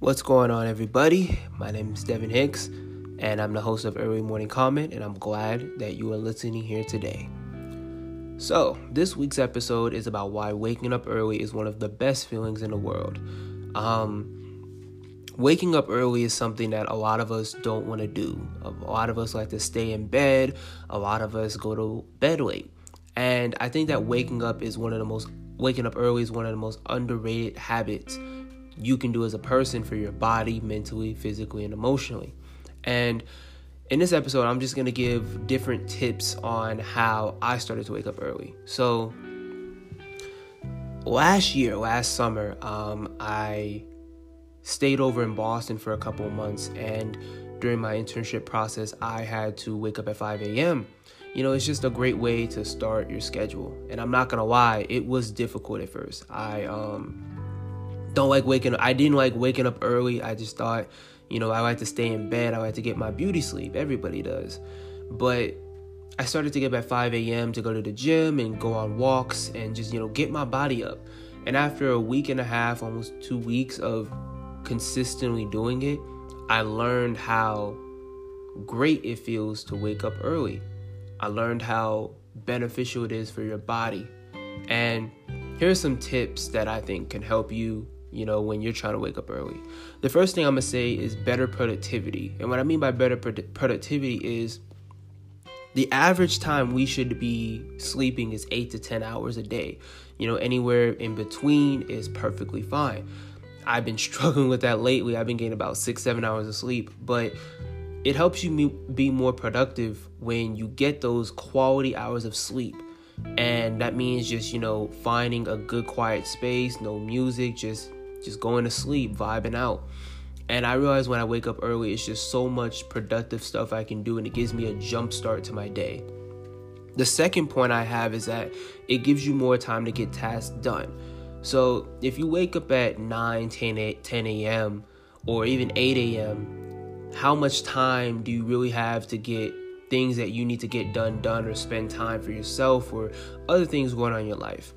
What's going on, everybody? My name is Devin Hicks, and I'm the host of Early Morning Comment, and I'm glad that you are listening here today. So, this week's episode is about why waking up early is one of the best feelings in the world. Um, waking up early is something that a lot of us don't want to do. A lot of us like to stay in bed, a lot of us go to bed late. And I think that waking up is one of the most waking up early is one of the most underrated habits you can do as a person for your body, mentally, physically, and emotionally. And in this episode, I'm just gonna give different tips on how I started to wake up early. So, last year, last summer, um, I stayed over in Boston for a couple of months, and during my internship process, I had to wake up at 5 a.m. You know, it's just a great way to start your schedule. And I'm not gonna lie, it was difficult at first. I um don't like waking up. I didn't like waking up early. I just thought, you know, I like to stay in bed. I like to get my beauty sleep. Everybody does. But I started to get up at 5 a.m. to go to the gym and go on walks and just, you know, get my body up. And after a week and a half, almost two weeks of consistently doing it, I learned how great it feels to wake up early. I learned how beneficial it is for your body. And here are some tips that I think can help you you know, when you're trying to wake up early. The first thing I'm gonna say is better productivity. And what I mean by better productivity is the average time we should be sleeping is eight to 10 hours a day. You know, anywhere in between is perfectly fine. I've been struggling with that lately. I've been getting about six, seven hours of sleep, but it helps you be more productive when you get those quality hours of sleep and that means just you know finding a good quiet space no music just just going to sleep, vibing out. And I realize when I wake up early, it's just so much productive stuff I can do, and it gives me a jump start to my day. The second point I have is that it gives you more time to get tasks done. So if you wake up at 9, 10, 8, 10 a.m., or even 8 a.m., how much time do you really have to get things that you need to get done done or spend time for yourself or other things going on in your life?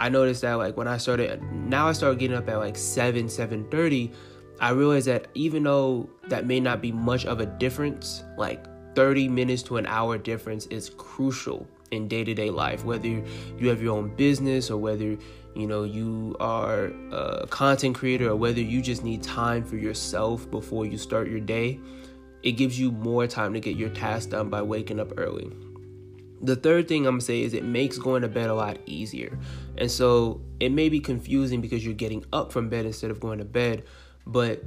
I noticed that like when I started now I started getting up at like 7 7:30 I realized that even though that may not be much of a difference like 30 minutes to an hour difference is crucial in day-to-day life whether you have your own business or whether you know you are a content creator or whether you just need time for yourself before you start your day it gives you more time to get your tasks done by waking up early the third thing I'm gonna say is it makes going to bed a lot easier. And so it may be confusing because you're getting up from bed instead of going to bed, but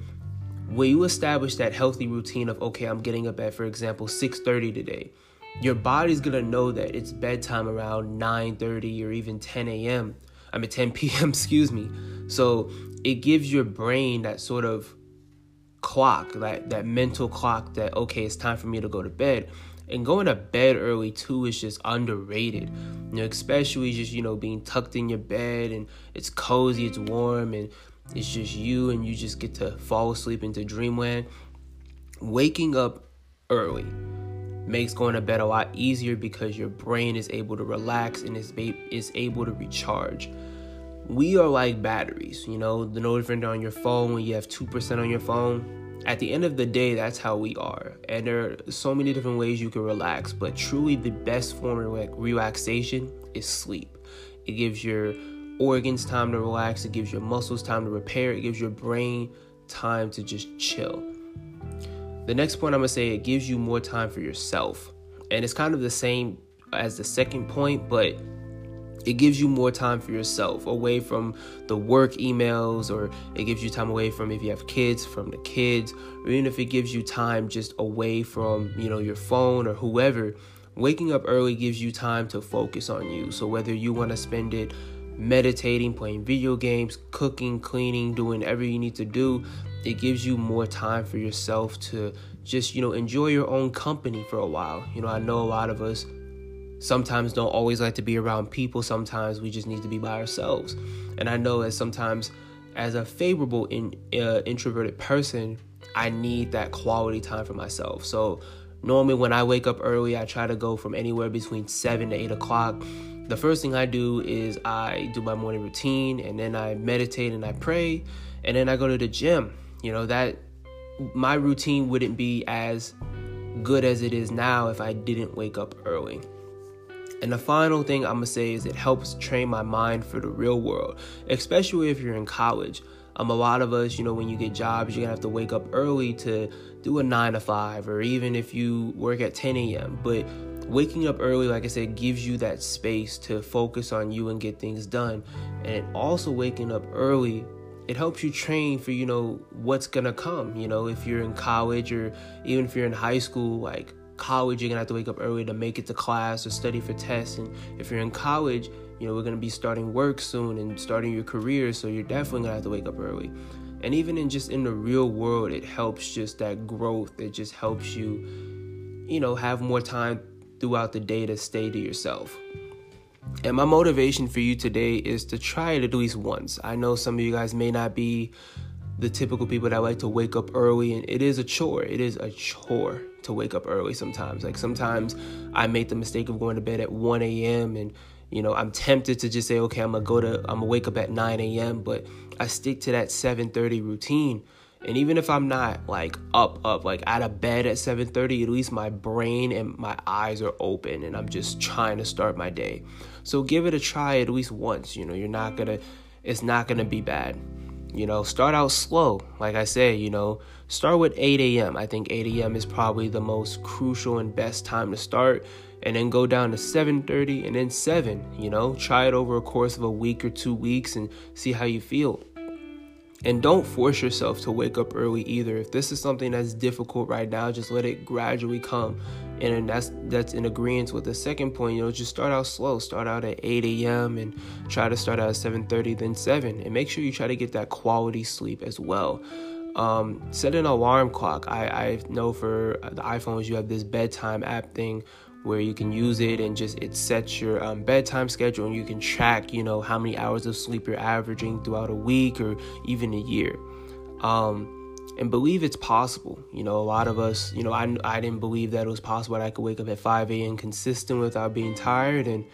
when you establish that healthy routine of okay, I'm getting up at for example 6:30 today, your body's gonna know that it's bedtime around 9:30 or even 10 a.m. I mean 10 p.m. excuse me. So it gives your brain that sort of clock, that that mental clock that okay, it's time for me to go to bed and going to bed early too is just underrated. You know especially just you know being tucked in your bed and it's cozy it's warm and it's just you and you just get to fall asleep into dreamland. Waking up early makes going to bed a lot easier because your brain is able to relax and is, is able to recharge. We are like batteries you know? The no different on your phone when you have 2% on your phone at the end of the day, that's how we are. And there are so many different ways you can relax, but truly the best form of relaxation is sleep. It gives your organs time to relax, it gives your muscles time to repair, it gives your brain time to just chill. The next point I'm gonna say, it gives you more time for yourself. And it's kind of the same as the second point, but it gives you more time for yourself away from the work emails or it gives you time away from if you have kids from the kids or even if it gives you time just away from you know your phone or whoever waking up early gives you time to focus on you. So whether you want to spend it meditating playing video games cooking cleaning doing whatever you need to do it gives you more time for yourself to just you know enjoy your own company for a while. You know i know a lot of us sometimes don't always like to be around people. Sometimes we just need to be by ourselves. And I know that sometimes, as a favorable in, uh, introverted person, I need that quality time for myself. So normally when I wake up early, I try to go from anywhere between seven to eight o'clock. The first thing I do is I do my morning routine, and then I meditate and I pray, and then I go to the gym. You know, that my routine wouldn't be as good as it is now if I didn't wake up early. And the final thing I'm gonna say is it helps train my mind for the real world, especially if you're in college. Um, a lot of us, you know, when you get jobs, you're gonna have to wake up early to do a nine to five, or even if you work at 10 a.m. But waking up early, like I said, gives you that space to focus on you and get things done. And also waking up early, it helps you train for, you know, what's gonna come. You know, if you're in college or even if you're in high school, like college, you're gonna have to wake up early to make it to class or study for tests. And if you're in college, you know, we're gonna be starting work soon and starting your career, so you're definitely gonna have to wake up early. And even in just in the real world, it helps just that growth. It just helps you, you know, have more time throughout the day to stay to yourself. And my motivation for you today is to try it at least once. I know some of you guys may not be the typical people that like to wake up early, and it is a chore. It is a chore to wake up early sometimes. Like sometimes I make the mistake of going to bed at 1 a.m. and you know I'm tempted to just say, okay, I'm gonna go to I'm gonna wake up at 9 a.m. But I stick to that 7:30 routine. And even if I'm not like up, up, like out of bed at 7:30, at least my brain and my eyes are open, and I'm just trying to start my day. So give it a try at least once. You know, you're not gonna, it's not gonna be bad. You know, start out slow. Like I said, you know, start with 8 a.m. I think 8 a.m. is probably the most crucial and best time to start. And then go down to 7:30 and then 7, you know, try it over a course of a week or 2 weeks and see how you feel. And don't force yourself to wake up early either. If this is something that's difficult right now, just let it gradually come. And that's that's in agreement with the second point. You know, just start out slow. Start out at 8 a.m. and try to start out at 7:30, then 7. And make sure you try to get that quality sleep as well. Um, set an alarm clock. I, I know for the iPhones you have this bedtime app thing where you can use it and just it sets your um, bedtime schedule and you can track you know how many hours of sleep you're averaging throughout a week or even a year um, and believe it's possible you know a lot of us you know I, I didn't believe that it was possible that i could wake up at 5 a.m consistent without being tired and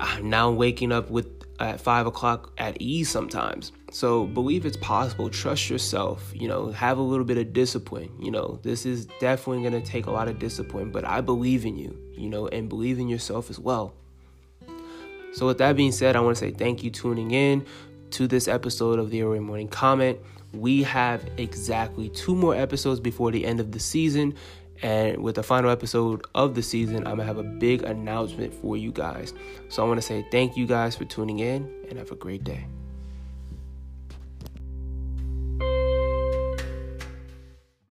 i'm now waking up with at five o'clock at ease sometimes. So believe it's possible. Trust yourself. You know, have a little bit of discipline. You know, this is definitely going to take a lot of discipline, but I believe in you, you know, and believe in yourself as well. So, with that being said, I want to say thank you tuning in to this episode of the Early Morning Comment. We have exactly two more episodes before the end of the season, and with the final episode of the season, I'm gonna have a big announcement for you guys. So I wanna say thank you guys for tuning in and have a great day.